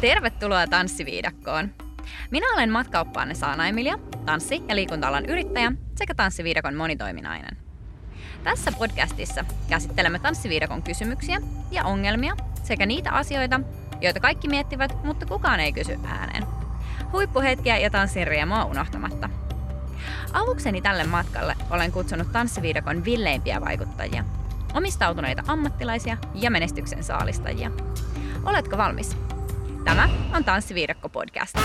Tervetuloa Tanssiviidakkoon! Minä olen matkaoppaanne Saana Emilia, tanssi- ja liikunta yrittäjä sekä Tanssiviidakon monitoiminainen. Tässä podcastissa käsittelemme Tanssiviidakon kysymyksiä ja ongelmia sekä niitä asioita, joita kaikki miettivät, mutta kukaan ei kysy ääneen. Huippuhetkiä ja tanssin riemua unohtamatta. Avukseni tälle matkalle olen kutsunut Tanssiviidakon villeimpiä vaikuttajia, omistautuneita ammattilaisia ja menestyksen saalistajia. Oletko valmis? Tämä on Tanssiviidakko podcast.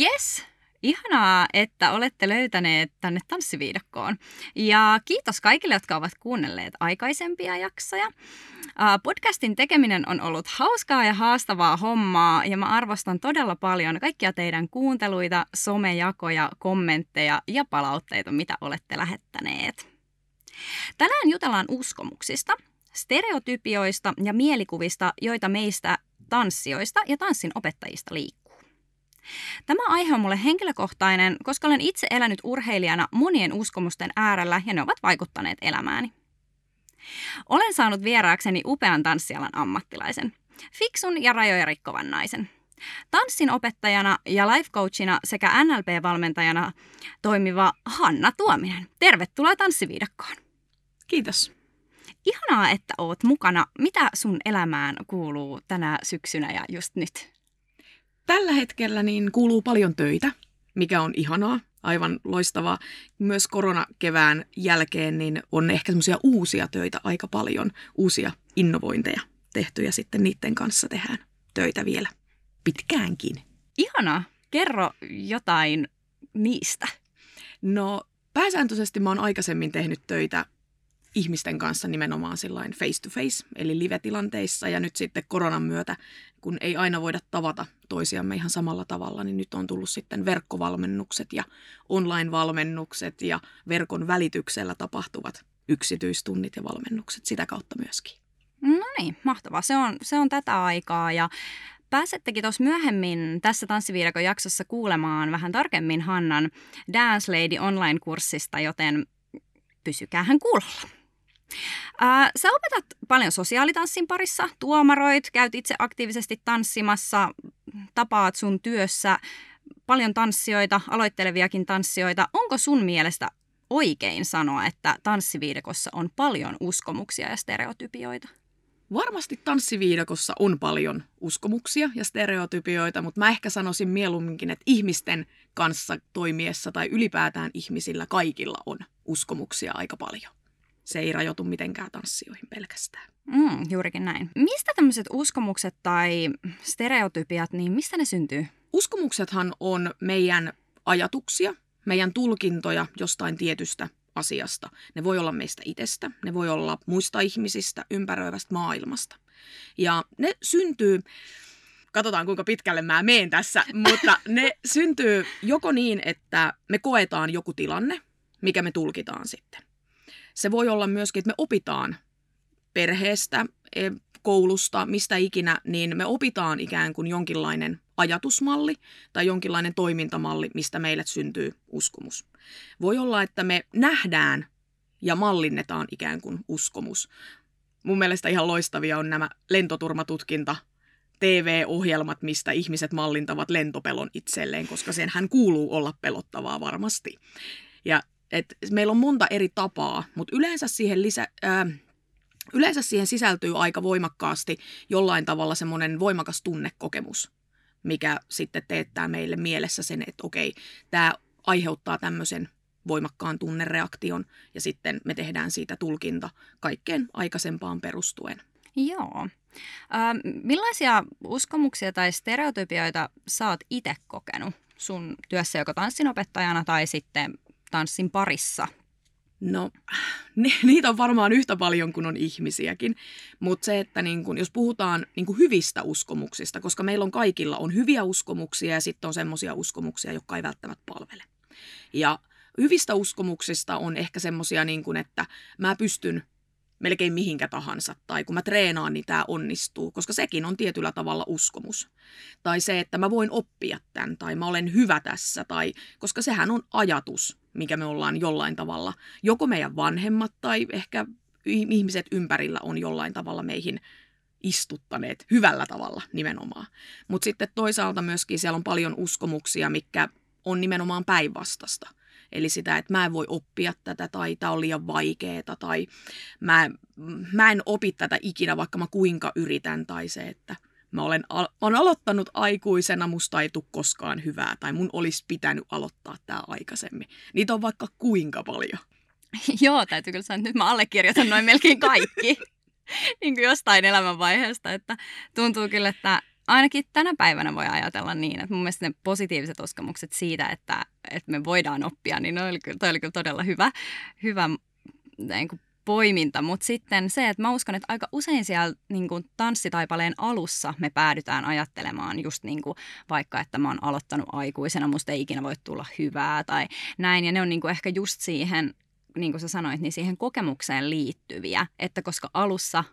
Yes, Ihanaa, että olette löytäneet tänne tanssiviidakkoon. Ja kiitos kaikille, jotka ovat kuunnelleet aikaisempia jaksoja. Podcastin tekeminen on ollut hauskaa ja haastavaa hommaa ja mä arvostan todella paljon kaikkia teidän kuunteluita, somejakoja, kommentteja ja palautteita, mitä olette lähettäneet. Tänään jutellaan uskomuksista, stereotypioista ja mielikuvista, joita meistä tanssijoista ja tanssin opettajista liikkuu. Tämä aihe on mulle henkilökohtainen, koska olen itse elänyt urheilijana monien uskomusten äärellä ja ne ovat vaikuttaneet elämääni. Olen saanut vieraakseni upean tanssialan ammattilaisen, fiksun ja rajoja rikkovan naisen. Tanssin opettajana ja life coachina sekä NLP-valmentajana toimiva Hanna Tuominen. Tervetuloa tanssiviidakkoon. Kiitos. Ihanaa, että oot mukana. Mitä sun elämään kuuluu tänä syksynä ja just nyt? Tällä hetkellä niin kuuluu paljon töitä, mikä on ihanaa, aivan loistavaa. Myös koronakevään jälkeen niin on ehkä semmoisia uusia töitä aika paljon, uusia innovointeja tehty ja sitten niiden kanssa tehdään töitä vielä pitkäänkin. Ihanaa. Kerro jotain niistä. No pääsääntöisesti mä oon aikaisemmin tehnyt töitä ihmisten kanssa nimenomaan sillain face to face, eli live-tilanteissa. Ja nyt sitten koronan myötä, kun ei aina voida tavata toisiamme ihan samalla tavalla, niin nyt on tullut sitten verkkovalmennukset ja online-valmennukset ja verkon välityksellä tapahtuvat yksityistunnit ja valmennukset sitä kautta myöskin. No niin, mahtavaa. Se on, se on tätä aikaa ja Pääsettekin tuossa myöhemmin tässä Tanssiviidakon jaksossa kuulemaan vähän tarkemmin Hannan Dance Lady online-kurssista, joten pysykäähän kuulolla. Ää, sä opetat paljon sosiaalitanssin parissa, tuomaroit, käyt itse aktiivisesti tanssimassa, tapaat sun työssä paljon tanssijoita, aloitteleviakin tanssijoita. Onko sun mielestä oikein sanoa, että tanssiviidekossa on paljon uskomuksia ja stereotypioita? Varmasti tanssiviidakossa on paljon uskomuksia ja stereotypioita, mutta mä ehkä sanoisin mieluumminkin, että ihmisten kanssa toimiessa tai ylipäätään ihmisillä kaikilla on uskomuksia aika paljon se ei rajoitu mitenkään tanssioihin pelkästään. Mm, juurikin näin. Mistä tämmöiset uskomukset tai stereotypiat, niin mistä ne syntyy? Uskomuksethan on meidän ajatuksia, meidän tulkintoja jostain tietystä asiasta. Ne voi olla meistä itsestä, ne voi olla muista ihmisistä, ympäröivästä maailmasta. Ja ne syntyy, katsotaan kuinka pitkälle mä meen tässä, mutta ne syntyy joko niin, että me koetaan joku tilanne, mikä me tulkitaan sitten. Se voi olla myöskin, että me opitaan perheestä, e, koulusta, mistä ikinä, niin me opitaan ikään kuin jonkinlainen ajatusmalli tai jonkinlainen toimintamalli, mistä meille syntyy uskomus. Voi olla, että me nähdään ja mallinnetaan ikään kuin uskomus. Mun mielestä ihan loistavia on nämä lentoturmatutkinta TV-ohjelmat, mistä ihmiset mallintavat lentopelon itselleen, koska senhän kuuluu olla pelottavaa varmasti. Ja et meillä on monta eri tapaa, mutta yleensä siihen, lisä, ää, yleensä siihen sisältyy aika voimakkaasti jollain tavalla semmoinen voimakas tunnekokemus, mikä sitten teettää meille mielessä sen, että okei, tämä aiheuttaa tämmöisen voimakkaan tunnereaktion ja sitten me tehdään siitä tulkinta kaikkeen aikaisempaan perustuen. Joo. Äh, millaisia uskomuksia tai stereotypioita sä oot itse kokenut sun työssä joko tanssinopettajana tai sitten tanssin parissa? No, ni, niitä on varmaan yhtä paljon kuin on ihmisiäkin, mutta se, että niin kun, jos puhutaan niin kun hyvistä uskomuksista, koska meillä on kaikilla on hyviä uskomuksia ja sitten on semmoisia uskomuksia, jotka ei välttämättä palvele. Ja hyvistä uskomuksista on ehkä semmoisia, niin että mä pystyn melkein mihinkä tahansa, tai kun mä treenaan, niin tämä onnistuu, koska sekin on tietyllä tavalla uskomus. Tai se, että mä voin oppia tämän, tai mä olen hyvä tässä, tai koska sehän on ajatus mikä me ollaan jollain tavalla, joko meidän vanhemmat tai ehkä ihmiset ympärillä on jollain tavalla meihin istuttaneet hyvällä tavalla nimenomaan. Mutta sitten toisaalta myöskin siellä on paljon uskomuksia, mikä on nimenomaan päinvastasta. Eli sitä, että mä en voi oppia tätä tai tämä on liian vaikeaa tai mä, mä en opi tätä ikinä, vaikka mä kuinka yritän tai se, että mä olen, al- olen aloittanut aikuisena, musta ei tule koskaan hyvää tai mun olisi pitänyt aloittaa tämä aikaisemmin. Niitä on vaikka kuinka paljon. Joo, täytyy kyllä sanoa, että nyt mä allekirjoitan noin melkein kaikki niin kuin jostain elämänvaiheesta, että tuntuu kyllä, että ainakin tänä päivänä voi ajatella niin, että mun mielestä ne positiiviset uskomukset siitä, että, että me voidaan oppia, niin oli kyllä, toi oli kyllä todella hyvä, hyvä niin kuin poiminta, mutta sitten se, että mä uskon, että aika usein siellä niin kuin tanssitaipaleen alussa me päädytään ajattelemaan just niin kuin vaikka, että mä oon aloittanut aikuisena, musta ei ikinä voi tulla hyvää tai näin, ja ne on niin kuin ehkä just siihen niin kuin sä sanoit, niin siihen kokemukseen liittyviä, että koska alussa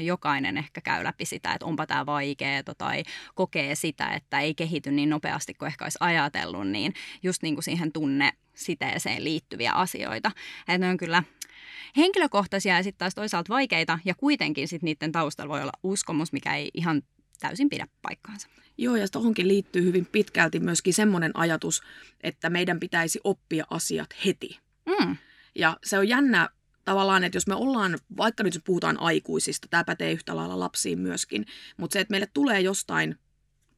jokainen ehkä käy läpi sitä, että onpa tämä vaikeaa tai kokee sitä, että ei kehity niin nopeasti kuin ehkä olisi ajatellut, niin just niin kuin siihen tunne siteeseen liittyviä asioita. Että ne on kyllä henkilökohtaisia ja sitten taas toisaalta vaikeita ja kuitenkin sitten niiden taustalla voi olla uskomus, mikä ei ihan täysin pidä paikkaansa. Joo, ja tuohonkin liittyy hyvin pitkälti myöskin semmoinen ajatus, että meidän pitäisi oppia asiat heti. Mm. Ja se on jännä tavallaan, että jos me ollaan, vaikka nyt puhutaan aikuisista, tämä pätee yhtä lailla lapsiin myöskin, mutta se, että meille tulee jostain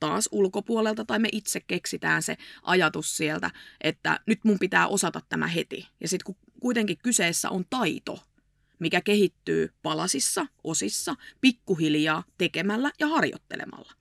taas ulkopuolelta tai me itse keksitään se ajatus sieltä, että nyt mun pitää osata tämä heti. Ja sitten kun kuitenkin kyseessä on taito, mikä kehittyy palasissa, osissa, pikkuhiljaa tekemällä ja harjoittelemalla.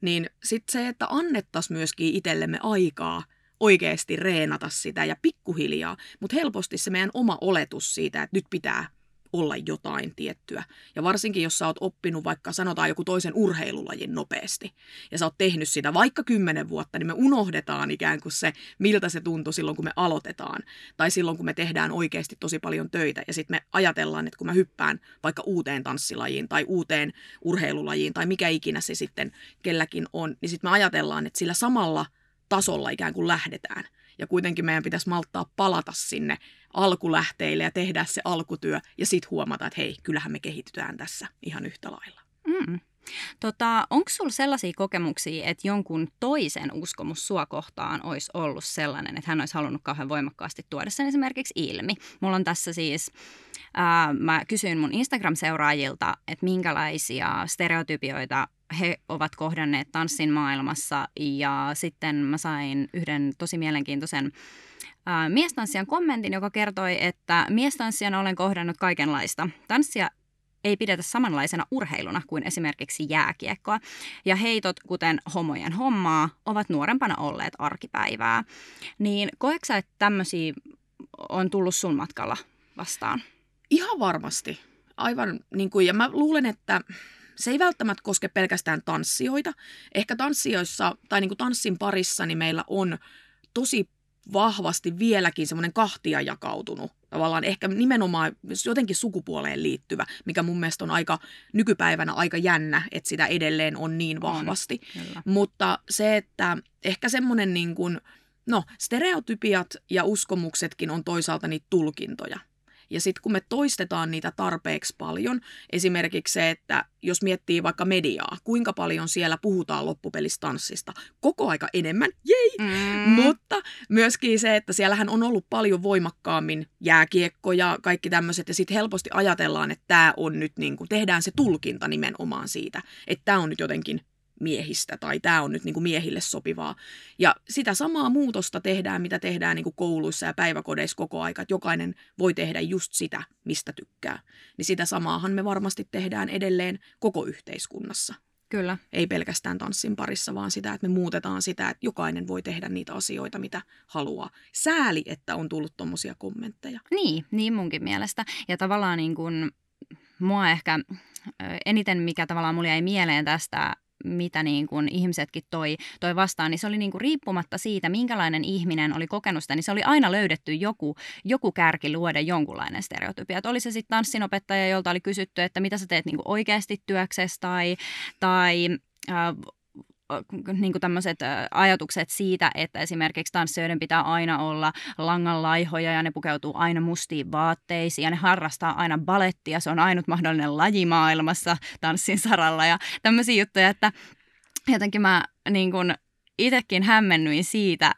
Niin sitten se, että annettaisiin myöskin itsellemme aikaa – oikeasti reenata sitä ja pikkuhiljaa, mutta helposti se meidän oma oletus siitä, että nyt pitää olla jotain tiettyä. Ja varsinkin, jos sä oot oppinut vaikka sanotaan joku toisen urheilulajin nopeasti, ja sä oot tehnyt sitä vaikka kymmenen vuotta, niin me unohdetaan ikään kuin se, miltä se tuntui silloin, kun me aloitetaan. Tai silloin, kun me tehdään oikeasti tosi paljon töitä, ja sitten me ajatellaan, että kun mä hyppään vaikka uuteen tanssilajiin tai uuteen urheilulajiin, tai mikä ikinä se sitten kelläkin on, niin sitten me ajatellaan, että sillä samalla – tasolla ikään kuin lähdetään. Ja kuitenkin meidän pitäisi malttaa palata sinne alkulähteille ja tehdä se alkutyö ja sitten huomata, että hei, kyllähän me kehitytään tässä ihan yhtä lailla. Mm. Tota, Onko sinulla sellaisia kokemuksia, että jonkun toisen uskomus sua kohtaan olisi ollut sellainen, että hän olisi halunnut kauhean voimakkaasti tuoda sen esimerkiksi ilmi? Mulla on tässä siis, ää, mä kysyin mun Instagram-seuraajilta, että minkälaisia stereotypioita he ovat kohdanneet tanssin maailmassa ja sitten mä sain yhden tosi mielenkiintoisen ää, miestanssijan kommentin, joka kertoi, että miestanssijana olen kohdannut kaikenlaista. Tanssia ei pidetä samanlaisena urheiluna kuin esimerkiksi jääkiekkoa. Ja heitot, kuten homojen hommaa, ovat nuorempana olleet arkipäivää. Niin koetko että tämmöisiä on tullut sun matkalla vastaan? Ihan varmasti. Aivan niin kuin, ja mä luulen, että se ei välttämättä koske pelkästään tanssijoita. Ehkä tanssijoissa tai niin kuin tanssin parissa niin meillä on tosi vahvasti vieläkin semmoinen kahtia jakautunut. Tavallaan ehkä nimenomaan jotenkin sukupuoleen liittyvä, mikä mun mielestä on aika nykypäivänä aika jännä, että sitä edelleen on niin vahvasti. On, Mutta se, että ehkä semmoinen niin kuin, no stereotypiat ja uskomuksetkin on toisaalta niitä tulkintoja. Ja sitten kun me toistetaan niitä tarpeeksi paljon, esimerkiksi se, että jos miettii vaikka mediaa, kuinka paljon siellä puhutaan loppupelistanssista, koko aika enemmän, jei! Mm. Mutta myöskin se, että siellähän on ollut paljon voimakkaammin jääkiekko ja kaikki tämmöiset, ja sitten helposti ajatellaan, että tämä on nyt, niin kuin, tehdään se tulkinta nimenomaan siitä, että tämä on nyt jotenkin miehistä tai tämä on nyt niin kuin miehille sopivaa. Ja sitä samaa muutosta tehdään, mitä tehdään niin kuin kouluissa ja päiväkodeissa koko aika, että jokainen voi tehdä just sitä, mistä tykkää. Niin sitä samaahan me varmasti tehdään edelleen koko yhteiskunnassa. Kyllä. Ei pelkästään tanssin parissa, vaan sitä, että me muutetaan sitä, että jokainen voi tehdä niitä asioita, mitä haluaa. Sääli, että on tullut tuommoisia kommentteja. Niin, niin munkin mielestä. Ja tavallaan niin kuin, mua ehkä eniten, mikä tavallaan mulle jäi mieleen tästä mitä niin kuin ihmisetkin toi, toi vastaan, niin se oli niin kuin riippumatta siitä, minkälainen ihminen oli kokenut sitä, niin se oli aina löydetty joku, joku kärki luoda jonkunlainen stereotypia. Että oli se sitten tanssinopettaja, jolta oli kysytty, että mitä sä teet niin kuin oikeasti työksessä tai, tai niin tämmöiset ajatukset siitä, että esimerkiksi tanssijoiden pitää aina olla langanlaihoja ja ne pukeutuu aina mustiin vaatteisiin ja ne harrastaa aina balettia. Se on ainut mahdollinen laji maailmassa tanssin saralla ja tämmöisiä juttuja, että jotenkin mä niin kuin itsekin hämmennyin siitä,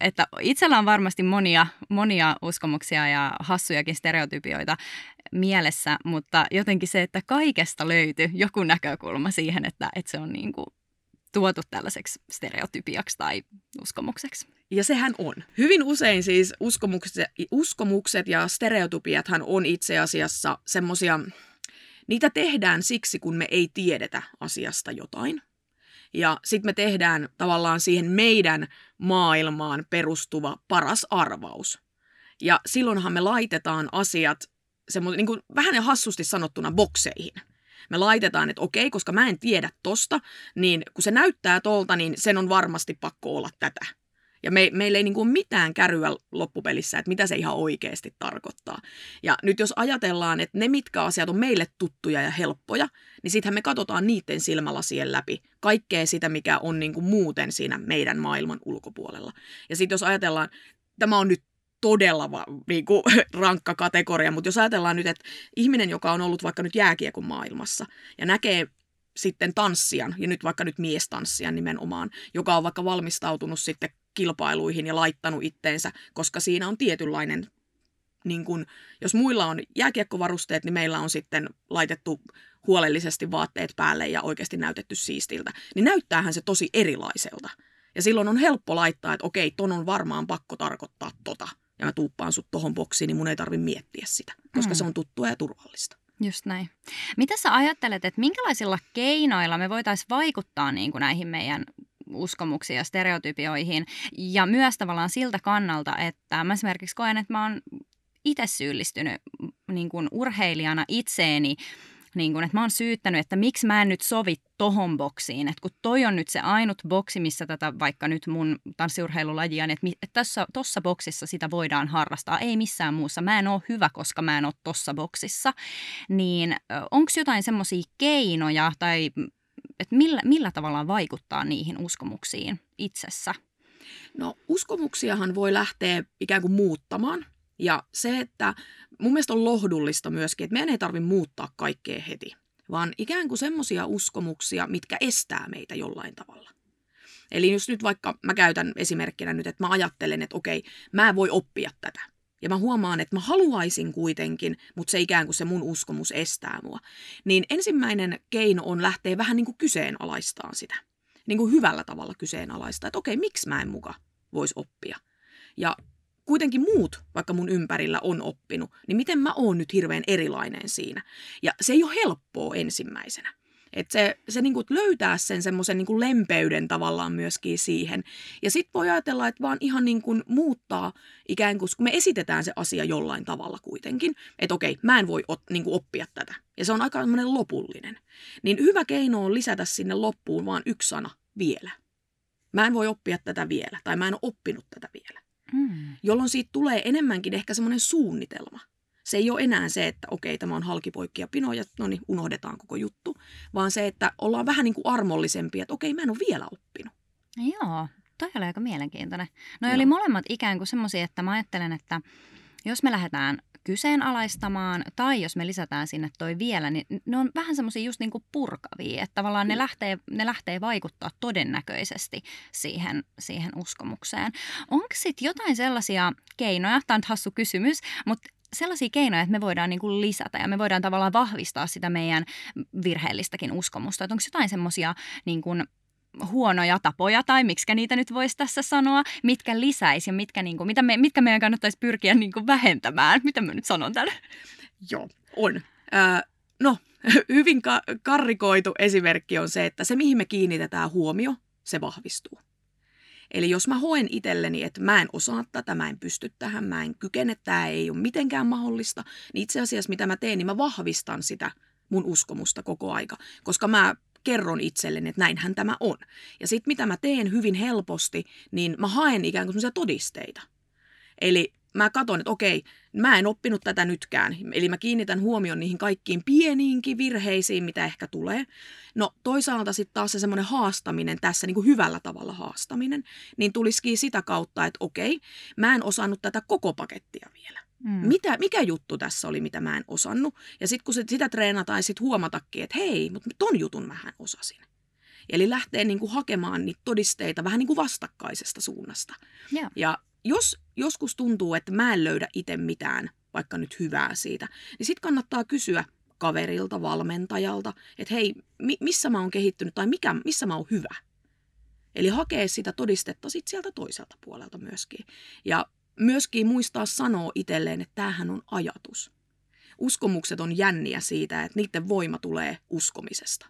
että itsellä on varmasti monia, monia uskomuksia ja hassujakin stereotypioita mielessä, mutta jotenkin se, että kaikesta löytyy joku näkökulma siihen, että, että se on niin kuin tuotu tällaiseksi stereotypiaksi tai uskomukseksi. Ja sehän on. Hyvin usein siis uskomukset, uskomukset ja stereotypiathan on itse asiassa semmoisia, niitä tehdään siksi, kun me ei tiedetä asiasta jotain. Ja sitten me tehdään tavallaan siihen meidän maailmaan perustuva paras arvaus. Ja silloinhan me laitetaan asiat semmo, niin kuin vähän hassusti sanottuna bokseihin. Me laitetaan, että okei, koska mä en tiedä tosta, niin kun se näyttää tolta, niin sen on varmasti pakko olla tätä. Ja me, meillä ei niin kuin mitään käryä loppupelissä, että mitä se ihan oikeasti tarkoittaa. Ja nyt jos ajatellaan, että ne mitkä asiat on meille tuttuja ja helppoja, niin sittenhän me katsotaan niiden silmälasien läpi kaikkea sitä, mikä on niin kuin muuten siinä meidän maailman ulkopuolella. Ja sitten jos ajatellaan, tämä on nyt todella va, niin kuin, rankka kategoria, mutta jos ajatellaan nyt, että ihminen, joka on ollut vaikka nyt jääkiekon maailmassa ja näkee sitten tanssijan, ja nyt vaikka nyt miestanssijan nimenomaan, joka on vaikka valmistautunut sitten kilpailuihin ja laittanut itteensä, koska siinä on tietynlainen, niin kun, jos muilla on jääkiekkovarusteet, niin meillä on sitten laitettu huolellisesti vaatteet päälle ja oikeasti näytetty siistiltä, niin näyttäähän se tosi erilaiselta. Ja silloin on helppo laittaa, että okei, ton on varmaan pakko tarkoittaa tota. Ja mä tuuppaan sut tohon boksiin, niin mun ei tarvi miettiä sitä, koska mm. se on tuttua ja turvallista. Just näin. Mitä sä ajattelet, että minkälaisilla keinoilla me voitaisiin vaikuttaa niin kuin näihin meidän uskomuksiin ja stereotypioihin. Ja myös tavallaan siltä kannalta, että mä esimerkiksi koen, että mä oon itse syyllistynyt niin kuin urheilijana itseeni niin kun, että mä oon syyttänyt, että miksi mä en nyt sovi tohon boksiin, että kun toi on nyt se ainut boksi, missä tätä vaikka nyt mun tanssiurheilulajia, niin että, että tässä, tossa boksissa sitä voidaan harrastaa, ei missään muussa. Mä en ole hyvä, koska mä en ole tossa boksissa. Niin onko jotain semmoisia keinoja tai että millä, millä tavalla vaikuttaa niihin uskomuksiin itsessä? No uskomuksiahan voi lähteä ikään kuin muuttamaan. Ja se, että mun mielestä on lohdullista myöskin, että meidän ei tarvitse muuttaa kaikkea heti, vaan ikään kuin semmoisia uskomuksia, mitkä estää meitä jollain tavalla. Eli jos nyt vaikka mä käytän esimerkkinä nyt, että mä ajattelen, että okei, mä en voi oppia tätä. Ja mä huomaan, että mä haluaisin kuitenkin, mutta se ikään kuin se mun uskomus estää mua. Niin ensimmäinen keino on lähteä vähän niin kuin kyseenalaistaan sitä. Niin kuin hyvällä tavalla kyseenalaistaa, että okei, miksi mä en muka voisi oppia. Ja kuitenkin muut, vaikka mun ympärillä on oppinut, niin miten mä oon nyt hirveän erilainen siinä. Ja se ei ole helppoa ensimmäisenä. Että se, se niin kuin löytää sen semmoisen niin lempeyden tavallaan myöskin siihen. Ja sitten voi ajatella, että vaan ihan niin kuin muuttaa ikään kuin, kun me esitetään se asia jollain tavalla kuitenkin, että okei, mä en voi ot, niin kuin oppia tätä. Ja se on aika semmoinen lopullinen. Niin hyvä keino on lisätä sinne loppuun vaan yksi sana, vielä. Mä en voi oppia tätä vielä, tai mä en ole oppinut tätä vielä. Mm. Jolloin siitä tulee enemmänkin ehkä semmoinen suunnitelma. Se ei ole enää se, että okei, tämä on halkipoikki ja pino ja no niin, unohdetaan koko juttu, vaan se, että ollaan vähän niin kuin armollisempia, että okei, mä en ole vielä oppinut. Joo, toi oli aika mielenkiintoinen. No oli molemmat ikään kuin semmoisia, että mä ajattelen, että jos me lähdetään kyseenalaistamaan tai jos me lisätään sinne toi vielä, niin ne on vähän semmoisia just niin kuin purkavia, että tavallaan ne mm. lähtee, ne lähtee vaikuttaa todennäköisesti siihen, siihen uskomukseen. Onko sitten jotain sellaisia keinoja, tämä on hassu kysymys, mutta sellaisia keinoja, että me voidaan niin kuin lisätä ja me voidaan tavallaan vahvistaa sitä meidän virheellistäkin uskomusta. Että onko jotain semmoisia niin kuin huonoja tapoja, tai miksi niitä nyt voisi tässä sanoa, mitkä lisäisi ja mitkä, niin kuin, mitä me, mitkä meidän kannattaisi pyrkiä niin kuin vähentämään. Mitä mä nyt sanon tällä? Joo, on. Äh, no, hyvin ka- karrikoitu esimerkki on se, että se mihin me kiinnitetään huomio, se vahvistuu. Eli jos mä hoen itselleni, että mä en osaa tätä, mä en pysty tähän, mä en kykene, tämä ei ole mitenkään mahdollista, niin itse asiassa mitä mä teen, niin mä vahvistan sitä mun uskomusta koko aika, koska mä kerron itselleni, että näinhän tämä on. Ja sitten mitä mä teen hyvin helposti, niin mä haen ikään kuin todisteita. Eli mä katson, että okei, mä en oppinut tätä nytkään. Eli mä kiinnitän huomioon niihin kaikkiin pieniinkin virheisiin, mitä ehkä tulee. No toisaalta sitten taas se semmoinen haastaminen tässä, niin kuin hyvällä tavalla haastaminen, niin tulisikin sitä kautta, että okei, mä en osannut tätä koko pakettia vielä. Mm. Mitä, mikä juttu tässä oli, mitä mä en osannut? Ja sitten kun sitä treenataan, sitten huomatakin, että hei, mutta ton jutun mähän osasin. Eli lähtee niin kuin hakemaan niitä todisteita vähän niin kuin vastakkaisesta suunnasta. Yeah. Ja jos joskus tuntuu, että mä en löydä itse mitään, vaikka nyt hyvää siitä, niin sitten kannattaa kysyä kaverilta, valmentajalta, että hei, mi- missä mä oon kehittynyt tai mikä, missä mä oon hyvä. Eli hakee sitä todistetta sit sieltä toiselta puolelta myöskin. Ja myöskin muistaa sanoa itselleen, että tämähän on ajatus. Uskomukset on jänniä siitä, että niiden voima tulee uskomisesta.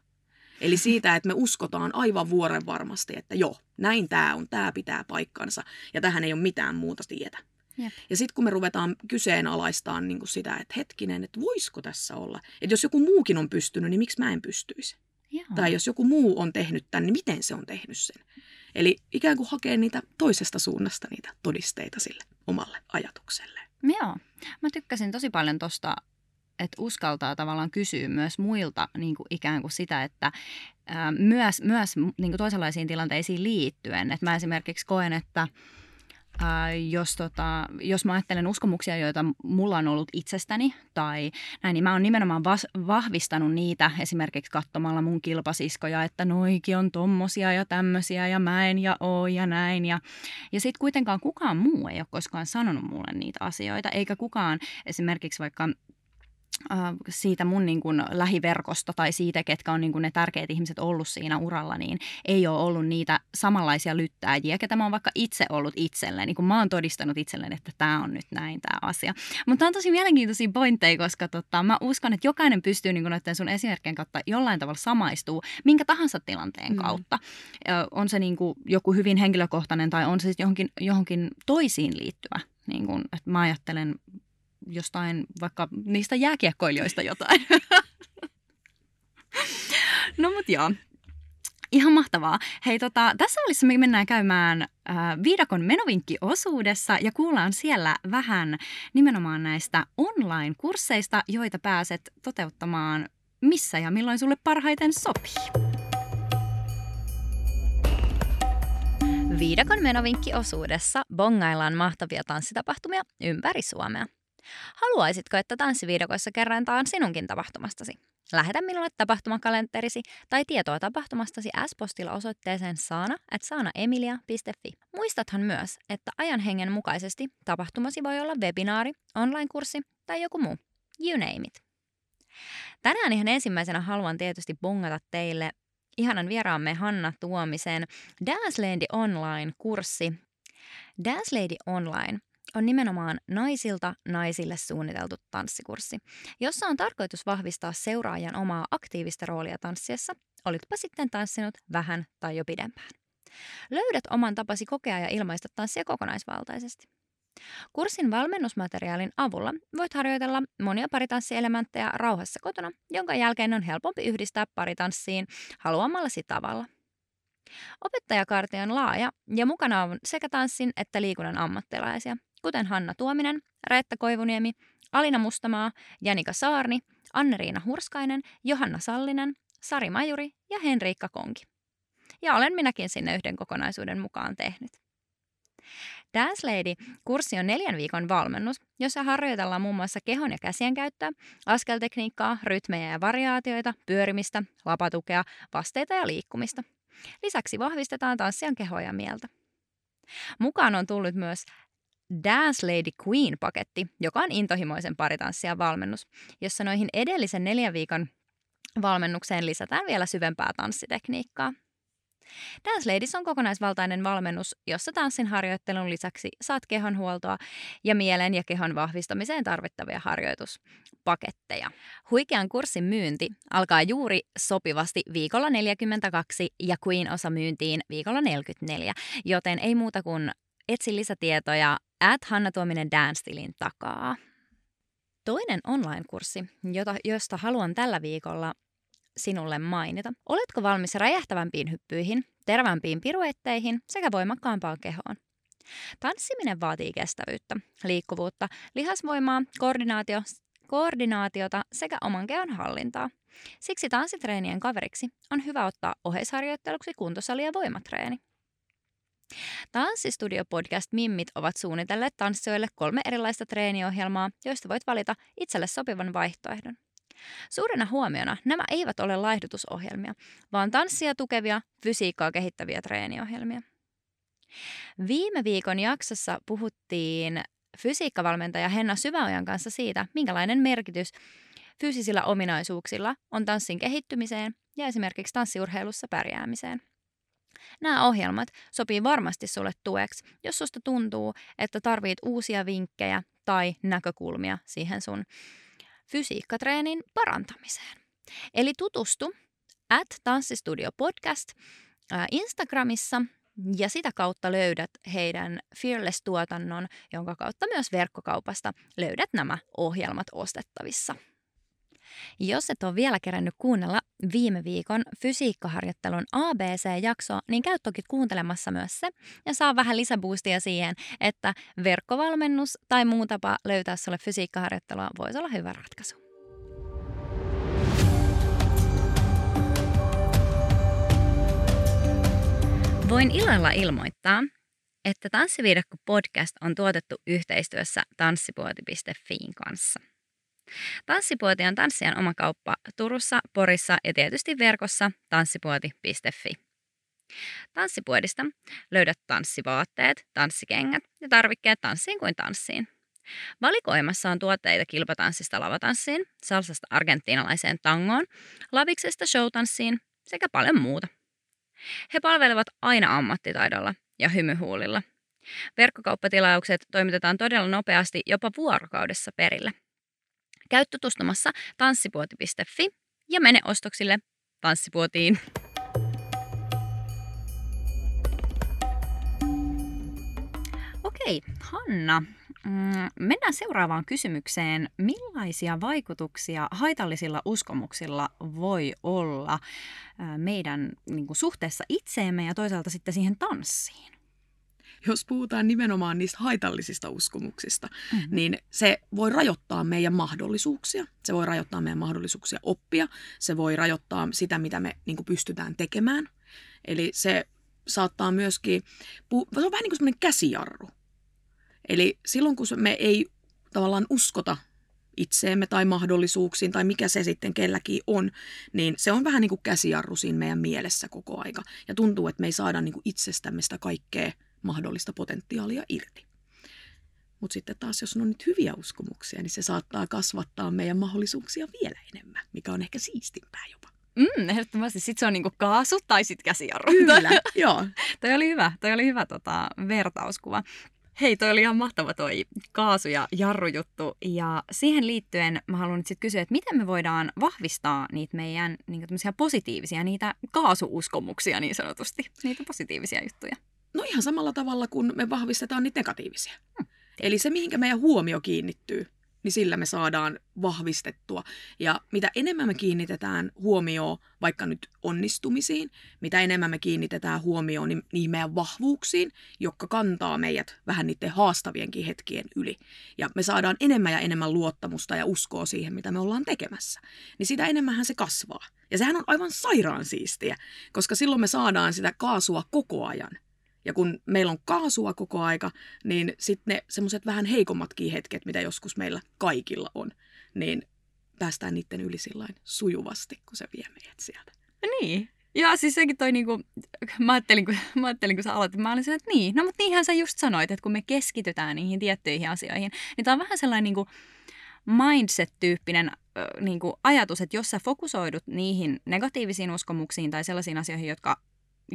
Eli siitä, että me uskotaan aivan vuoren varmasti, että joo, näin tämä on, tämä pitää paikkansa ja tähän ei ole mitään muuta tietä. Jep. Ja sitten kun me ruvetaan kyseenalaistaan niin sitä, että hetkinen, että voisiko tässä olla, että jos joku muukin on pystynyt, niin miksi mä en pystyisi? Joo. Tai jos joku muu on tehnyt tämän, niin miten se on tehnyt sen? Eli ikään kuin hakee niitä toisesta suunnasta niitä todisteita sille omalle ajatukselle. Joo. Mä tykkäsin tosi paljon tuosta että uskaltaa tavallaan kysyä myös muilta niin kuin ikään kuin sitä, että ää, myös, myös niin kuin toisenlaisiin tilanteisiin liittyen. Että mä esimerkiksi koen, että Ää, jos, tota, jos mä ajattelen uskomuksia, joita mulla on ollut itsestäni tai näin, niin mä oon nimenomaan vas, vahvistanut niitä esimerkiksi katsomalla mun kilpasiskoja, että noikin on tommosia ja tämmösiä ja mä en ja oo ja näin. Ja, ja sitten kuitenkaan kukaan muu ei ole koskaan sanonut mulle niitä asioita, eikä kukaan esimerkiksi vaikka Äh, siitä mun niin kuin lähiverkosta tai siitä, ketkä on niin kuin ne tärkeät ihmiset ollut siinä uralla, niin ei ole ollut niitä samanlaisia lyttääjiä, ketä mä oon vaikka itse ollut itselleen. Niin kuin mä oon todistanut itselleen, että tämä on nyt näin tämä asia. Mutta on tosi mielenkiintoisia pointteja, koska tota, mä uskon, että jokainen pystyy niin kuin noiden sun esimerkkien kautta jollain tavalla samaistuu minkä tahansa tilanteen mm. kautta. On se niin kuin joku hyvin henkilökohtainen tai on se johonkin, johonkin toisiin liittyvä. Niin kuin, että mä ajattelen jostain vaikka niistä jääkiekkoilijoista jotain. no mut joo. Ihan mahtavaa. Hei, tota, tässä välissä me mennään käymään äh, Viidakon menovinkki-osuudessa ja kuullaan siellä vähän nimenomaan näistä online-kursseista, joita pääset toteuttamaan missä ja milloin sulle parhaiten sopii. Viidakon menovinkki-osuudessa bongaillaan mahtavia tanssitapahtumia ympäri Suomea. Haluaisitko, että tanssiviidokoissa kerrotaan sinunkin tapahtumastasi? Lähetä minulle tapahtumakalenterisi tai tietoa tapahtumastasi S-postilla osoitteeseen saana at saanaemilia.fi. Muistathan myös, että ajan hengen mukaisesti tapahtumasi voi olla webinaari, online-kurssi tai joku muu. You name it. Tänään ihan ensimmäisenä haluan tietysti bongata teille ihanan vieraamme Hanna Tuomisen Dance Lady Online-kurssi. Dance Lady Online on nimenomaan naisilta naisille suunniteltu tanssikurssi, jossa on tarkoitus vahvistaa seuraajan omaa aktiivista roolia tanssiessa, olitpa sitten tanssinut vähän tai jo pidempään. Löydät oman tapasi kokea ja ilmaista tanssia kokonaisvaltaisesti. Kurssin valmennusmateriaalin avulla voit harjoitella monia paritanssielementtejä rauhassa kotona, jonka jälkeen on helpompi yhdistää paritanssiin haluamallasi tavalla. Opettajakaarti on laaja ja mukana on sekä tanssin että liikunnan ammattilaisia – kuten Hanna Tuominen, Reetta Koivuniemi, Alina Mustamaa, Janika Saarni, Anneriina Hurskainen, Johanna Sallinen, Sari Majuri ja Henriikka Konki. Ja olen minäkin sinne yhden kokonaisuuden mukaan tehnyt. Dance Lady-kurssi on neljän viikon valmennus, jossa harjoitellaan muun muassa kehon ja käsien käyttöä, askeltekniikkaa, rytmejä ja variaatioita, pyörimistä, lapatukea, vasteita ja liikkumista. Lisäksi vahvistetaan tanssijan kehoa ja mieltä. Mukaan on tullut myös Dance Lady Queen-paketti, joka on intohimoisen paritanssia valmennus, jossa noihin edellisen neljän viikon valmennukseen lisätään vielä syvempää tanssitekniikkaa. Dance Ladies on kokonaisvaltainen valmennus, jossa tanssin harjoittelun lisäksi saat kehonhuoltoa ja mielen ja kehon vahvistamiseen tarvittavia harjoituspaketteja. Huikean kurssin myynti alkaa juuri sopivasti viikolla 42 ja Queen-osa myyntiin viikolla 44, joten ei muuta kuin etsi lisätietoja at Hanna Tuominen Dance-tilin takaa. Toinen online-kurssi, jota, josta haluan tällä viikolla sinulle mainita. Oletko valmis räjähtävämpiin hyppyihin, tervämpiin piruetteihin sekä voimakkaampaan kehoon? Tanssiminen vaatii kestävyyttä, liikkuvuutta, lihasvoimaa, koordinaatio, koordinaatiota sekä oman kehon hallintaa. Siksi tanssitreenien kaveriksi on hyvä ottaa oheisharjoitteluksi kuntosali ja voimatreeni. Tanssistudio podcast Mimmit ovat suunnitelleet tanssijoille kolme erilaista treeniohjelmaa, joista voit valita itselle sopivan vaihtoehdon. Suurena huomiona nämä eivät ole laihdutusohjelmia, vaan tanssia tukevia, fysiikkaa kehittäviä treeniohjelmia. Viime viikon jaksossa puhuttiin fysiikkavalmentaja Henna Syväojan kanssa siitä, minkälainen merkitys fyysisillä ominaisuuksilla on tanssin kehittymiseen ja esimerkiksi tanssiurheilussa pärjäämiseen. Nämä ohjelmat sopii varmasti sulle tueksi, jos susta tuntuu, että tarvit uusia vinkkejä tai näkökulmia siihen sun fysiikkatreenin parantamiseen. Eli tutustu at Tanssistudio Podcast Instagramissa ja sitä kautta löydät heidän Fearless-tuotannon, jonka kautta myös verkkokaupasta löydät nämä ohjelmat ostettavissa. Jos et ole vielä kerännyt kuunnella viime viikon fysiikkaharjoittelun ABC-jaksoa, niin käy toki kuuntelemassa myös se ja saa vähän lisäboostia siihen, että verkkovalmennus tai muu tapa löytää sulle fysiikkaharjoittelua voisi olla hyvä ratkaisu. Voin ilolla ilmoittaa, että Tanssiviidakko podcast on tuotettu yhteistyössä tanssipuoti.fiin kanssa. Tanssipuoti on tanssijan oma kauppa Turussa, Porissa ja tietysti verkossa tanssipuoti.fi. Tanssipuodista löydät tanssivaatteet, tanssikengät ja tarvikkeet tanssiin kuin tanssiin. Valikoimassa on tuotteita kilpatanssista lavatanssiin, salsasta argentiinalaiseen tangoon, laviksesta showtanssiin sekä paljon muuta. He palvelevat aina ammattitaidolla ja hymyhuulilla. Verkkokauppatilaukset toimitetaan todella nopeasti jopa vuorokaudessa perille. Käy tutustumassa tanssipuoti.fi ja mene ostoksille tanssipuotiin. Okei, Hanna, mm, mennään seuraavaan kysymykseen. Millaisia vaikutuksia haitallisilla uskomuksilla voi olla meidän niin kuin, suhteessa itseemme ja toisaalta sitten siihen tanssiin? Jos puhutaan nimenomaan niistä haitallisista uskomuksista, mm-hmm. niin se voi rajoittaa meidän mahdollisuuksia. Se voi rajoittaa meidän mahdollisuuksia oppia. Se voi rajoittaa sitä, mitä me niin pystytään tekemään. Eli se saattaa myöskin, se on vähän niin kuin semmoinen käsijarru. Eli silloin, kun me ei tavallaan uskota itseemme tai mahdollisuuksiin tai mikä se sitten kelläkin on, niin se on vähän niin kuin käsijarru siinä meidän mielessä koko aika. Ja tuntuu, että me ei saada niin kuin itsestämme sitä kaikkea mahdollista potentiaalia irti. Mutta sitten taas, jos on nyt hyviä uskomuksia, niin se saattaa kasvattaa meidän mahdollisuuksia vielä enemmän, mikä on ehkä siistimpää jopa. Mm, ehdottomasti. Sitten se on niinku kaasu tai sitten käsijarru. Kyllä, joo. toi oli hyvä, toi oli hyvä tota, vertauskuva. Hei, toi oli ihan mahtava toi kaasu- ja jarrujuttu. Ja siihen liittyen mä haluan nyt sitten kysyä, että miten me voidaan vahvistaa niitä meidän niin positiivisia, niitä kaasuuskomuksia niin sanotusti, niitä positiivisia juttuja. No ihan samalla tavalla kuin me vahvistetaan niitä negatiivisia. Hmm. Eli se, mihinkä meidän huomio kiinnittyy, niin sillä me saadaan vahvistettua. Ja mitä enemmän me kiinnitetään huomioon vaikka nyt onnistumisiin, mitä enemmän me kiinnitetään huomioon niin niihin meidän vahvuuksiin, jotka kantaa meidät vähän niiden haastavienkin hetkien yli. Ja me saadaan enemmän ja enemmän luottamusta ja uskoa siihen, mitä me ollaan tekemässä. Niin sitä enemmän se kasvaa. Ja sehän on aivan sairaan siistiä, koska silloin me saadaan sitä kaasua koko ajan – ja kun meillä on kaasua koko aika, niin sitten ne semmoiset vähän heikommatkin hetket, mitä joskus meillä kaikilla on, niin päästään niiden yli sillain sujuvasti, kun se vie meidät sieltä. Niin. Ja siis sekin toi niinku, mä ajattelin, kun, mä ajattelin, kun sä aloitit, mä olin että niin, no mutta niinhän sä just sanoit, että kun me keskitytään niihin tiettyihin asioihin, niin tää on vähän sellainen niinku mindset-tyyppinen niinku ajatus, että jos sä fokusoidut niihin negatiivisiin uskomuksiin tai sellaisiin asioihin, jotka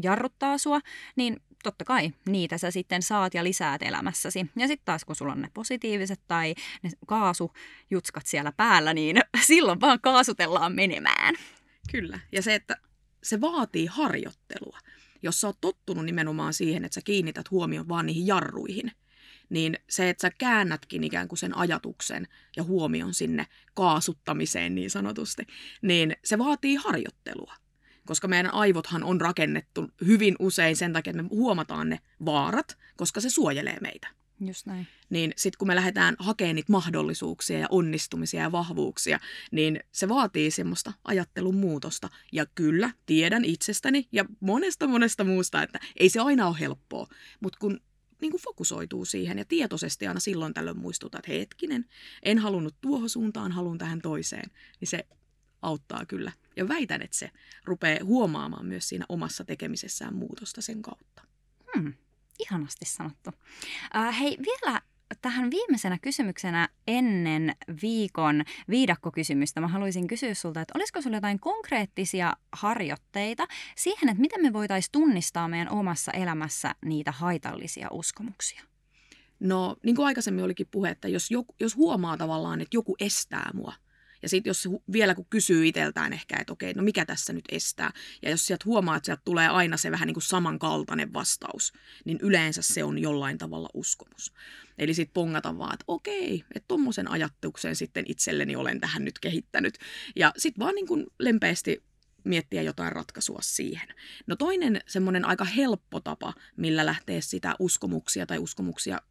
jarruttaa sua, niin totta kai niitä sä sitten saat ja lisäät elämässäsi. Ja sitten taas kun sulla on ne positiiviset tai ne kaasujutskat siellä päällä, niin silloin vaan kaasutellaan menemään. Kyllä. Ja se, että se vaatii harjoittelua. Jos sä oot tottunut nimenomaan siihen, että sä kiinnität huomioon vaan niihin jarruihin, niin se, että sä käännätkin ikään kuin sen ajatuksen ja huomion sinne kaasuttamiseen niin sanotusti, niin se vaatii harjoittelua koska meidän aivothan on rakennettu hyvin usein sen takia, että me huomataan ne vaarat, koska se suojelee meitä. Just näin. Niin sitten kun me lähdetään hakemaan niitä mahdollisuuksia ja onnistumisia ja vahvuuksia, niin se vaatii semmoista ajattelun muutosta. Ja kyllä, tiedän itsestäni ja monesta monesta muusta, että ei se aina ole helppoa. Mutta kun niin kuin fokusoituu siihen ja tietoisesti aina silloin tällöin muistutat, että hetkinen, en halunnut tuohon suuntaan, haluan tähän toiseen, niin se auttaa kyllä. Ja väitän, että se rupeaa huomaamaan myös siinä omassa tekemisessään muutosta sen kautta. Hmm. Ihanasti sanottu. Uh, hei, vielä tähän viimeisenä kysymyksenä ennen viikon viidakkokysymystä mä haluaisin kysyä sulta, että olisiko sulla jotain konkreettisia harjoitteita siihen, että miten me voitaisiin tunnistaa meidän omassa elämässä niitä haitallisia uskomuksia? No, niin kuin aikaisemmin olikin puhe, että jos, joku, jos huomaa tavallaan, että joku estää mua ja sitten jos vielä kun kysyy itseltään ehkä, että okei, no mikä tässä nyt estää. Ja jos sieltä huomaa, että sieltä tulee aina se vähän niin kuin samankaltainen vastaus, niin yleensä se on jollain tavalla uskomus. Eli sitten pongata vaan, että okei, että tuommoisen ajattuksen sitten itselleni olen tähän nyt kehittänyt. Ja sitten vaan niin kuin lempeästi miettiä jotain ratkaisua siihen. No toinen semmoinen aika helppo tapa, millä lähtee sitä uskomuksia tai uskomuksia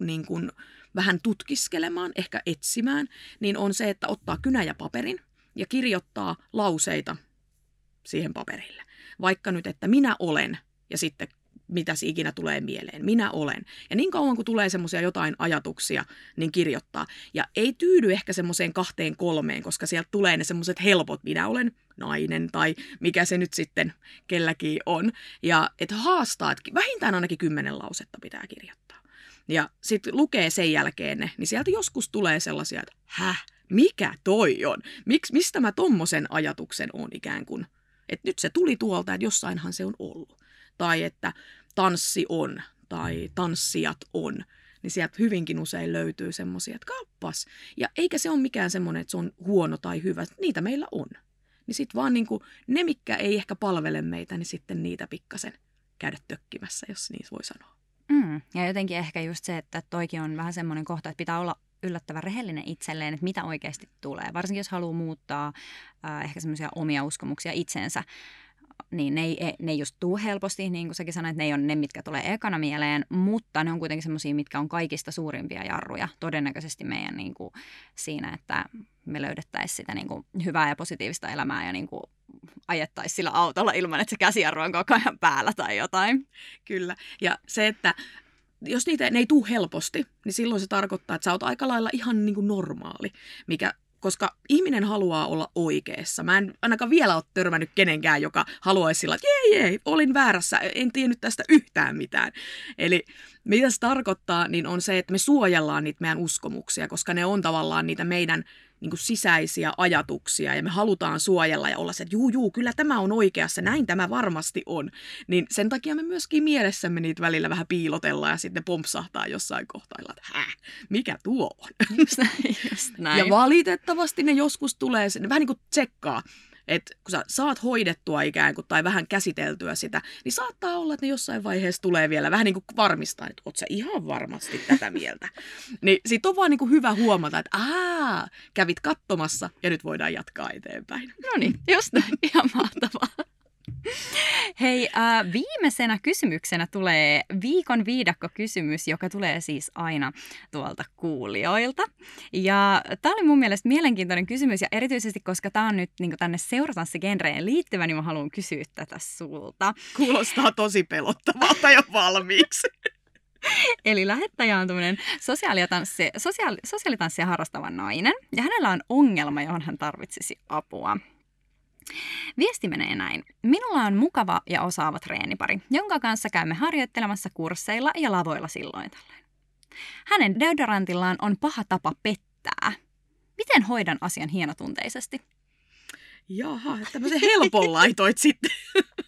niin kuin vähän tutkiskelemaan, ehkä etsimään, niin on se, että ottaa kynä ja paperin ja kirjoittaa lauseita siihen paperille. Vaikka nyt, että minä olen ja sitten mitä ikinä tulee mieleen. Minä olen. Ja niin kauan kuin tulee semmoisia jotain ajatuksia, niin kirjoittaa. Ja ei tyydy ehkä semmoiseen kahteen kolmeen, koska sieltä tulee ne semmoiset helpot, minä olen nainen tai mikä se nyt sitten kelläkin on. Ja että haastaa, että vähintään ainakin kymmenen lausetta pitää kirjoittaa ja sitten lukee sen jälkeen ne, niin sieltä joskus tulee sellaisia, että häh, mikä toi on? Miks, mistä mä tommosen ajatuksen on ikään kuin? Että nyt se tuli tuolta, että jossainhan se on ollut. Tai että tanssi on, tai tanssijat on. Niin sieltä hyvinkin usein löytyy semmoisia, että kappas. Ja eikä se ole mikään semmoinen, että se on huono tai hyvä. Niitä meillä on. Niin sitten vaan niin kuin, ne, mikä ei ehkä palvele meitä, niin sitten niitä pikkasen käydä tökkimässä, jos niin voi sanoa. Mm. Ja jotenkin ehkä just se, että toikin on vähän semmoinen kohta, että pitää olla yllättävän rehellinen itselleen, että mitä oikeasti tulee. Varsinkin jos haluaa muuttaa äh, ehkä semmoisia omia uskomuksia itseensä, niin ne ei, ne ei just tuu helposti, niin kuin säkin sanoit, että ne ei ole ne, mitkä tulee ekana mieleen, mutta ne on kuitenkin semmoisia, mitkä on kaikista suurimpia jarruja todennäköisesti meidän niin kuin, siinä, että me löydettäisiin sitä niin kuin, hyvää ja positiivista elämää ja niin kuin, ajettaisiin sillä autolla ilman, että se käsijarru on koko ajan päällä tai jotain. Kyllä. Ja se, että jos niitä ne ei tule helposti, niin silloin se tarkoittaa, että sä oot aika lailla ihan niin kuin normaali, mikä koska ihminen haluaa olla oikeassa. Mä en ainakaan vielä ole törmännyt kenenkään, joka haluaisi sillä, että jee, jee, olin väärässä, en tiennyt tästä yhtään mitään. Eli mitä se tarkoittaa, niin on se, että me suojellaan niitä meidän uskomuksia, koska ne on tavallaan niitä meidän niin kuin sisäisiä ajatuksia ja me halutaan suojella ja olla se, että juu, juu, kyllä tämä on oikeassa, näin tämä varmasti on. Niin sen takia me myöskin mielessämme niitä välillä vähän piilotellaan ja sitten pompsahtaa jossain kohtailla, että häh, mikä tuo on? Just näin, just näin. Ja valitettavasti ne joskus tulee, ne vähän niin kuin tsekkaa, että kun sä saat hoidettua ikään kuin tai vähän käsiteltyä sitä, niin saattaa olla, että ne jossain vaiheessa tulee vielä vähän niin kuin varmistaa, että oot sä ihan varmasti tätä mieltä. niin sit on vaan niin kuin hyvä huomata, että aa, kävit katsomassa ja nyt voidaan jatkaa eteenpäin. No niin, just näin, ihan mahtavaa. Hei, äh, viimeisenä kysymyksenä tulee viikon viidakko-kysymys, joka tulee siis aina tuolta kuulijoilta. Ja tämä oli mun mielestä mielenkiintoinen kysymys, ja erityisesti koska tämä on nyt niin tänne seuratanssigenreen liittyvä, niin mä haluan kysyä tätä sulta. Kuulostaa tosi pelottavalta jo valmiiksi. Eli lähettäjä on tämmöinen sosiaalitanssi, sosiaali, sosiaalitanssia harrastava nainen, ja hänellä on ongelma, johon hän tarvitsisi apua. Viesti menee näin. Minulla on mukava ja osaava treenipari, jonka kanssa käymme harjoittelemassa kursseilla ja lavoilla silloin tällöin. Hänen deodorantillaan on paha tapa pettää. Miten hoidan asian hienotunteisesti? Jaha, tämmöisen helpon laitoit sitten.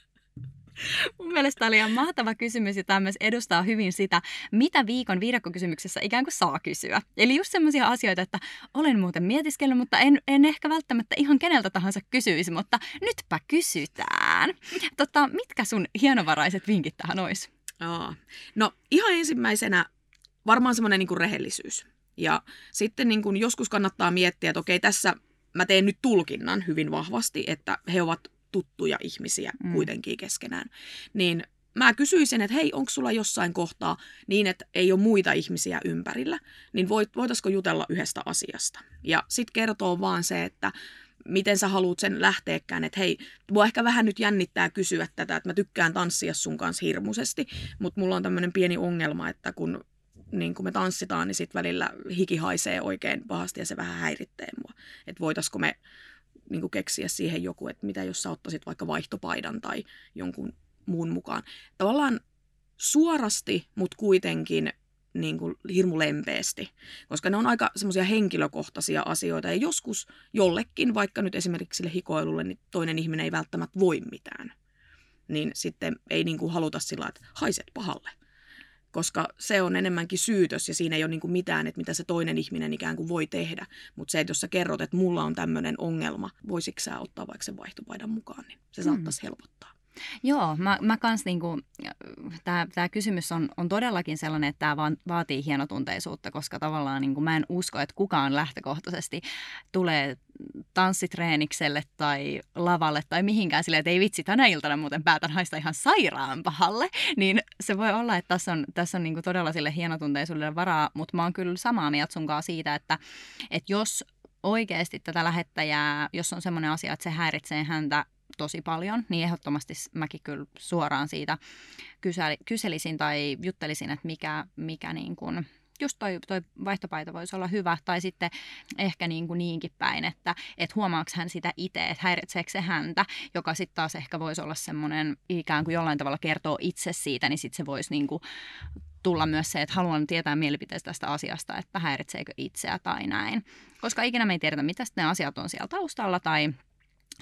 Mun mielestä tämä oli ihan mahtava kysymys ja tämä myös edustaa hyvin sitä, mitä viikon viidakkokysymyksessä ikään kuin saa kysyä. Eli just sellaisia asioita, että olen muuten mietiskellyt, mutta en, en ehkä välttämättä ihan keneltä tahansa kysyisi, mutta nytpä kysytään. Tota, mitkä sun hienovaraiset vinkit tähän olisi? Aa. No ihan ensimmäisenä varmaan semmoinen niin rehellisyys. Ja sitten niin kuin joskus kannattaa miettiä, että okei, tässä mä teen nyt tulkinnan hyvin vahvasti, että he ovat tuttuja ihmisiä mm. kuitenkin keskenään. Niin mä kysyisin, että hei, onko sulla jossain kohtaa niin, että ei ole muita ihmisiä ympärillä, niin voit, voitaisiko jutella yhdestä asiasta. Ja sitten kertoo vaan se, että miten sä haluat sen lähteekään, että hei, mua ehkä vähän nyt jännittää kysyä tätä, että mä tykkään tanssia sun kanssa hirmuisesti, mutta mulla on tämmöinen pieni ongelma, että kun niin kun me tanssitaan, niin sitten välillä hiki haisee oikein pahasti ja se vähän häiritsee mua. Että voitaisiko me niin keksiä siihen joku, että mitä jos sä ottaisit vaikka vaihtopaidan tai jonkun muun mukaan. Tavallaan suorasti, mutta kuitenkin niin kuin hirmu lempeästi, koska ne on aika semmoisia henkilökohtaisia asioita ja joskus jollekin, vaikka nyt esimerkiksi sille hikoilulle, niin toinen ihminen ei välttämättä voi mitään. Niin sitten ei niin kuin haluta sillä että haiset pahalle. Koska se on enemmänkin syytös ja siinä ei ole niin kuin mitään, että mitä se toinen ihminen ikään kuin voi tehdä. Mutta se, että jos sä kerrot, että mulla on tämmöinen ongelma, voisitko sä ottaa vaikka sen vaihtopaidan mukaan, niin se saattaisi mm. helpottaa. Joo, mä, mä kans niinku, tämä kysymys on, on todellakin sellainen, että tämä vaatii hienotunteisuutta, koska tavallaan niinku, mä en usko, että kukaan lähtökohtaisesti tulee tanssitreenikselle tai lavalle tai mihinkään silleen, että ei vitsi, tänä iltana muuten päätän haista ihan sairaan pahalle, niin se voi olla, että tässä on, tässä on niinku todella sille hienotunteisuudelle varaa, mutta mä oon kyllä samaa mieltä sunkaan siitä, että, että jos oikeasti tätä lähettäjää, jos on semmoinen asia, että se häiritsee häntä tosi paljon, niin ehdottomasti mäkin kyllä suoraan siitä kyseli, kyselisin tai juttelisin, että mikä, mikä niin kuin, just toi, toi vaihtopaita voisi olla hyvä, tai sitten ehkä niin kuin niinkin päin, että et huomaako hän sitä itse, että häiritseekö se häntä, joka sitten taas ehkä voisi olla semmoinen ikään kuin jollain tavalla kertoo itse siitä, niin sitten se voisi niin kuin tulla myös se, että haluan tietää mielipiteestä tästä asiasta, että häiritseekö itseä tai näin. Koska ikinä me ei tiedetä, mitä ne asiat on siellä taustalla tai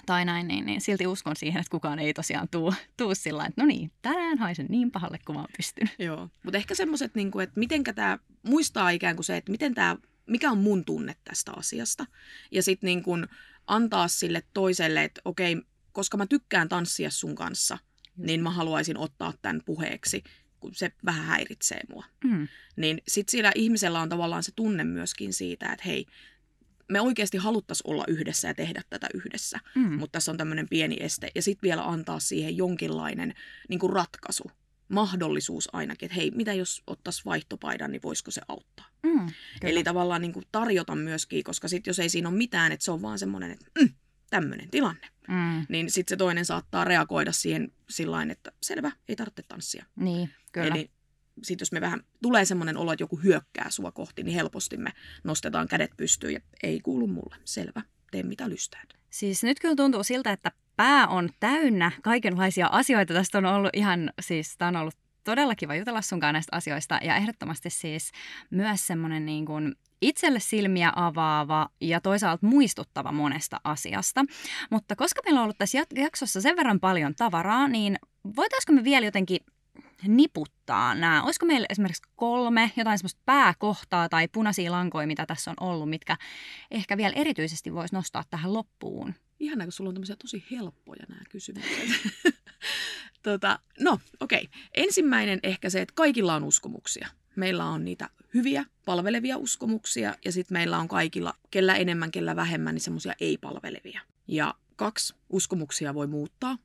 tai näin, niin, niin silti uskon siihen, että kukaan ei tosiaan tuu, tuu sillä että no niin, tänään haisen niin pahalle kuin vaan pystyn. Joo, mutta ehkä semmoiset, niin kuin, että miten tämä muistaa ikään kuin se, että miten tämä, mikä on mun tunne tästä asiasta. Ja sitten niin kuin antaa sille toiselle, että okei, koska mä tykkään tanssia sun kanssa, niin mä haluaisin ottaa tämän puheeksi, kun se vähän häiritsee mua. Mm. Niin sitten sillä ihmisellä on tavallaan se tunne myöskin siitä, että hei, me oikeasti haluttaisiin olla yhdessä ja tehdä tätä yhdessä, mm. mutta tässä on tämmöinen pieni este. Ja sitten vielä antaa siihen jonkinlainen niin kuin ratkaisu, mahdollisuus ainakin, että hei, mitä jos ottaisi vaihtopaidan, niin voisiko se auttaa. Mm, Eli tavallaan niin kuin tarjota myöskin, koska sitten jos ei siinä ole mitään, että se on vaan semmoinen, että mm, tämmöinen tilanne, mm. niin sitten se toinen saattaa reagoida siihen sillä että selvä, ei tarvitse tanssia. Niin, kyllä. Eli sitten jos me vähän tulee semmoinen olo, että joku hyökkää sua kohti, niin helposti me nostetaan kädet pystyyn ja ei kuulu mulle. Selvä, tee mitä lystäät. Siis nyt kyllä tuntuu siltä, että pää on täynnä kaikenlaisia asioita. Tästä on ollut ihan, siis tämä on ollut todella kiva jutella sunkaan näistä asioista ja ehdottomasti siis myös semmoinen niin kuin itselle silmiä avaava ja toisaalta muistuttava monesta asiasta. Mutta koska meillä on ollut tässä jaksossa sen verran paljon tavaraa, niin voitaisiko me vielä jotenkin niputtaa nämä? Olisiko meillä esimerkiksi kolme jotain semmoista pääkohtaa tai punaisia lankoja, mitä tässä on ollut, mitkä ehkä vielä erityisesti voisi nostaa tähän loppuun? Ihan kun sulla on tämmöisiä tosi helppoja nämä kysymykset. tota, no, okei. Okay. Ensimmäinen ehkä se, että kaikilla on uskomuksia. Meillä on niitä hyviä, palvelevia uskomuksia ja sitten meillä on kaikilla, kellä enemmän, kellä vähemmän, niin semmoisia ei-palvelevia. Ja kaksi, uskomuksia voi muuttaa.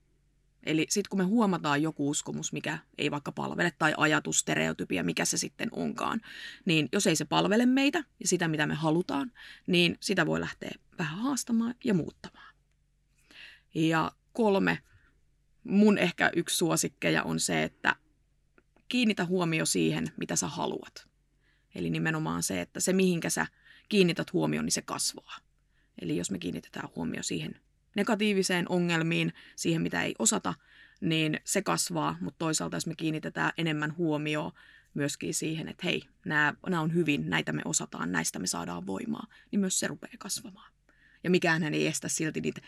Eli sitten kun me huomataan joku uskomus, mikä ei vaikka palvele, tai ajatus, stereotypia, mikä se sitten onkaan, niin jos ei se palvele meitä ja sitä, mitä me halutaan, niin sitä voi lähteä vähän haastamaan ja muuttamaan. Ja kolme, mun ehkä yksi suosikkeja on se, että kiinnitä huomio siihen, mitä sä haluat. Eli nimenomaan se, että se mihinkä sä kiinnität huomioon, niin se kasvaa. Eli jos me kiinnitetään huomio siihen negatiiviseen ongelmiin, siihen mitä ei osata, niin se kasvaa, mutta toisaalta jos me kiinnitetään enemmän huomioon myöskin siihen, että hei, nämä, nämä on hyvin, näitä me osataan, näistä me saadaan voimaa, niin myös se rupeaa kasvamaan. Ja mikään ei estä silti niitä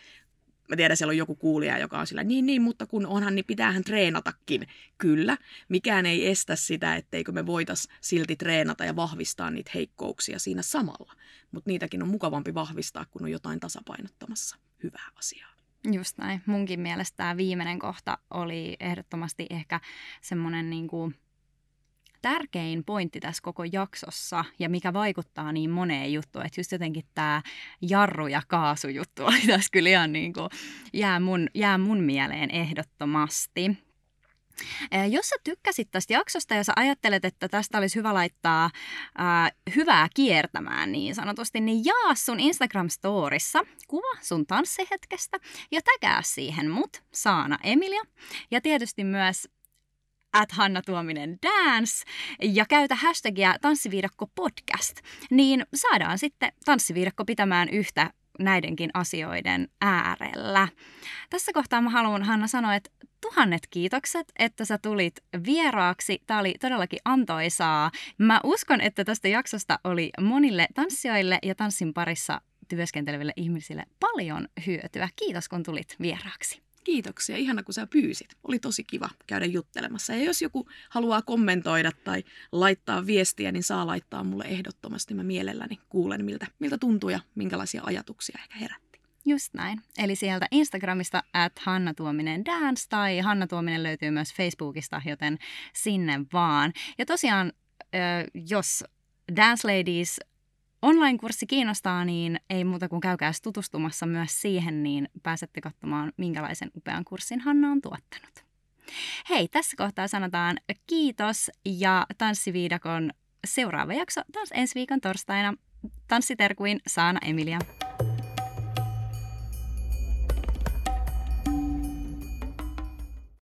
mä tiedän, siellä on joku kuulija, joka on sillä, niin niin, mutta kun onhan, niin pitäähän treenatakin. Kyllä, mikään ei estä sitä, etteikö me voitais silti treenata ja vahvistaa niitä heikkouksia siinä samalla. Mutta niitäkin on mukavampi vahvistaa, kun on jotain tasapainottamassa hyvää asiaa. Just näin. Munkin mielestä tämä viimeinen kohta oli ehdottomasti ehkä semmoinen niin kuin tärkein pointti tässä koko jaksossa ja mikä vaikuttaa niin moneen juttuun, että just jotenkin tämä jarru- ja kaasujuttu oli tässä kyllä ihan niin kuin, jää, mun, jää mun mieleen ehdottomasti. Jos sä tykkäsit tästä jaksosta ja sä ajattelet, että tästä olisi hyvä laittaa ää, hyvää kiertämään niin sanotusti, niin jaa sun Instagram-storissa kuva sun tanssihetkestä ja tägää siihen mut, Saana Emilia. Ja tietysti myös at Hanna Tuominen Dance ja käytä hashtagia tanssiviidakko podcast, niin saadaan sitten tanssiviidakko pitämään yhtä näidenkin asioiden äärellä. Tässä kohtaa mä haluan Hanna sanoa, että tuhannet kiitokset, että sä tulit vieraaksi. Tämä oli todellakin antoisaa. Mä uskon, että tästä jaksosta oli monille tanssijoille ja tanssin parissa työskenteleville ihmisille paljon hyötyä. Kiitos, kun tulit vieraaksi. Kiitoksia. Ihana, kun sä pyysit. Oli tosi kiva käydä juttelemassa. Ja jos joku haluaa kommentoida tai laittaa viestiä, niin saa laittaa mulle ehdottomasti. Mä mielelläni kuulen, miltä, miltä tuntuu ja minkälaisia ajatuksia ehkä herätti. Just näin. Eli sieltä Instagramista at Hanna Tuominen Dance tai Hanna Tuominen löytyy myös Facebookista, joten sinne vaan. Ja tosiaan, jos Dance Ladies online-kurssi kiinnostaa, niin ei muuta kuin käykää tutustumassa myös siihen, niin pääsette katsomaan, minkälaisen upean kurssin Hanna on tuottanut. Hei, tässä kohtaa sanotaan kiitos ja Tanssiviidakon seuraava jakso taas ensi viikon torstaina. Tanssiterkuin Saana Emilia.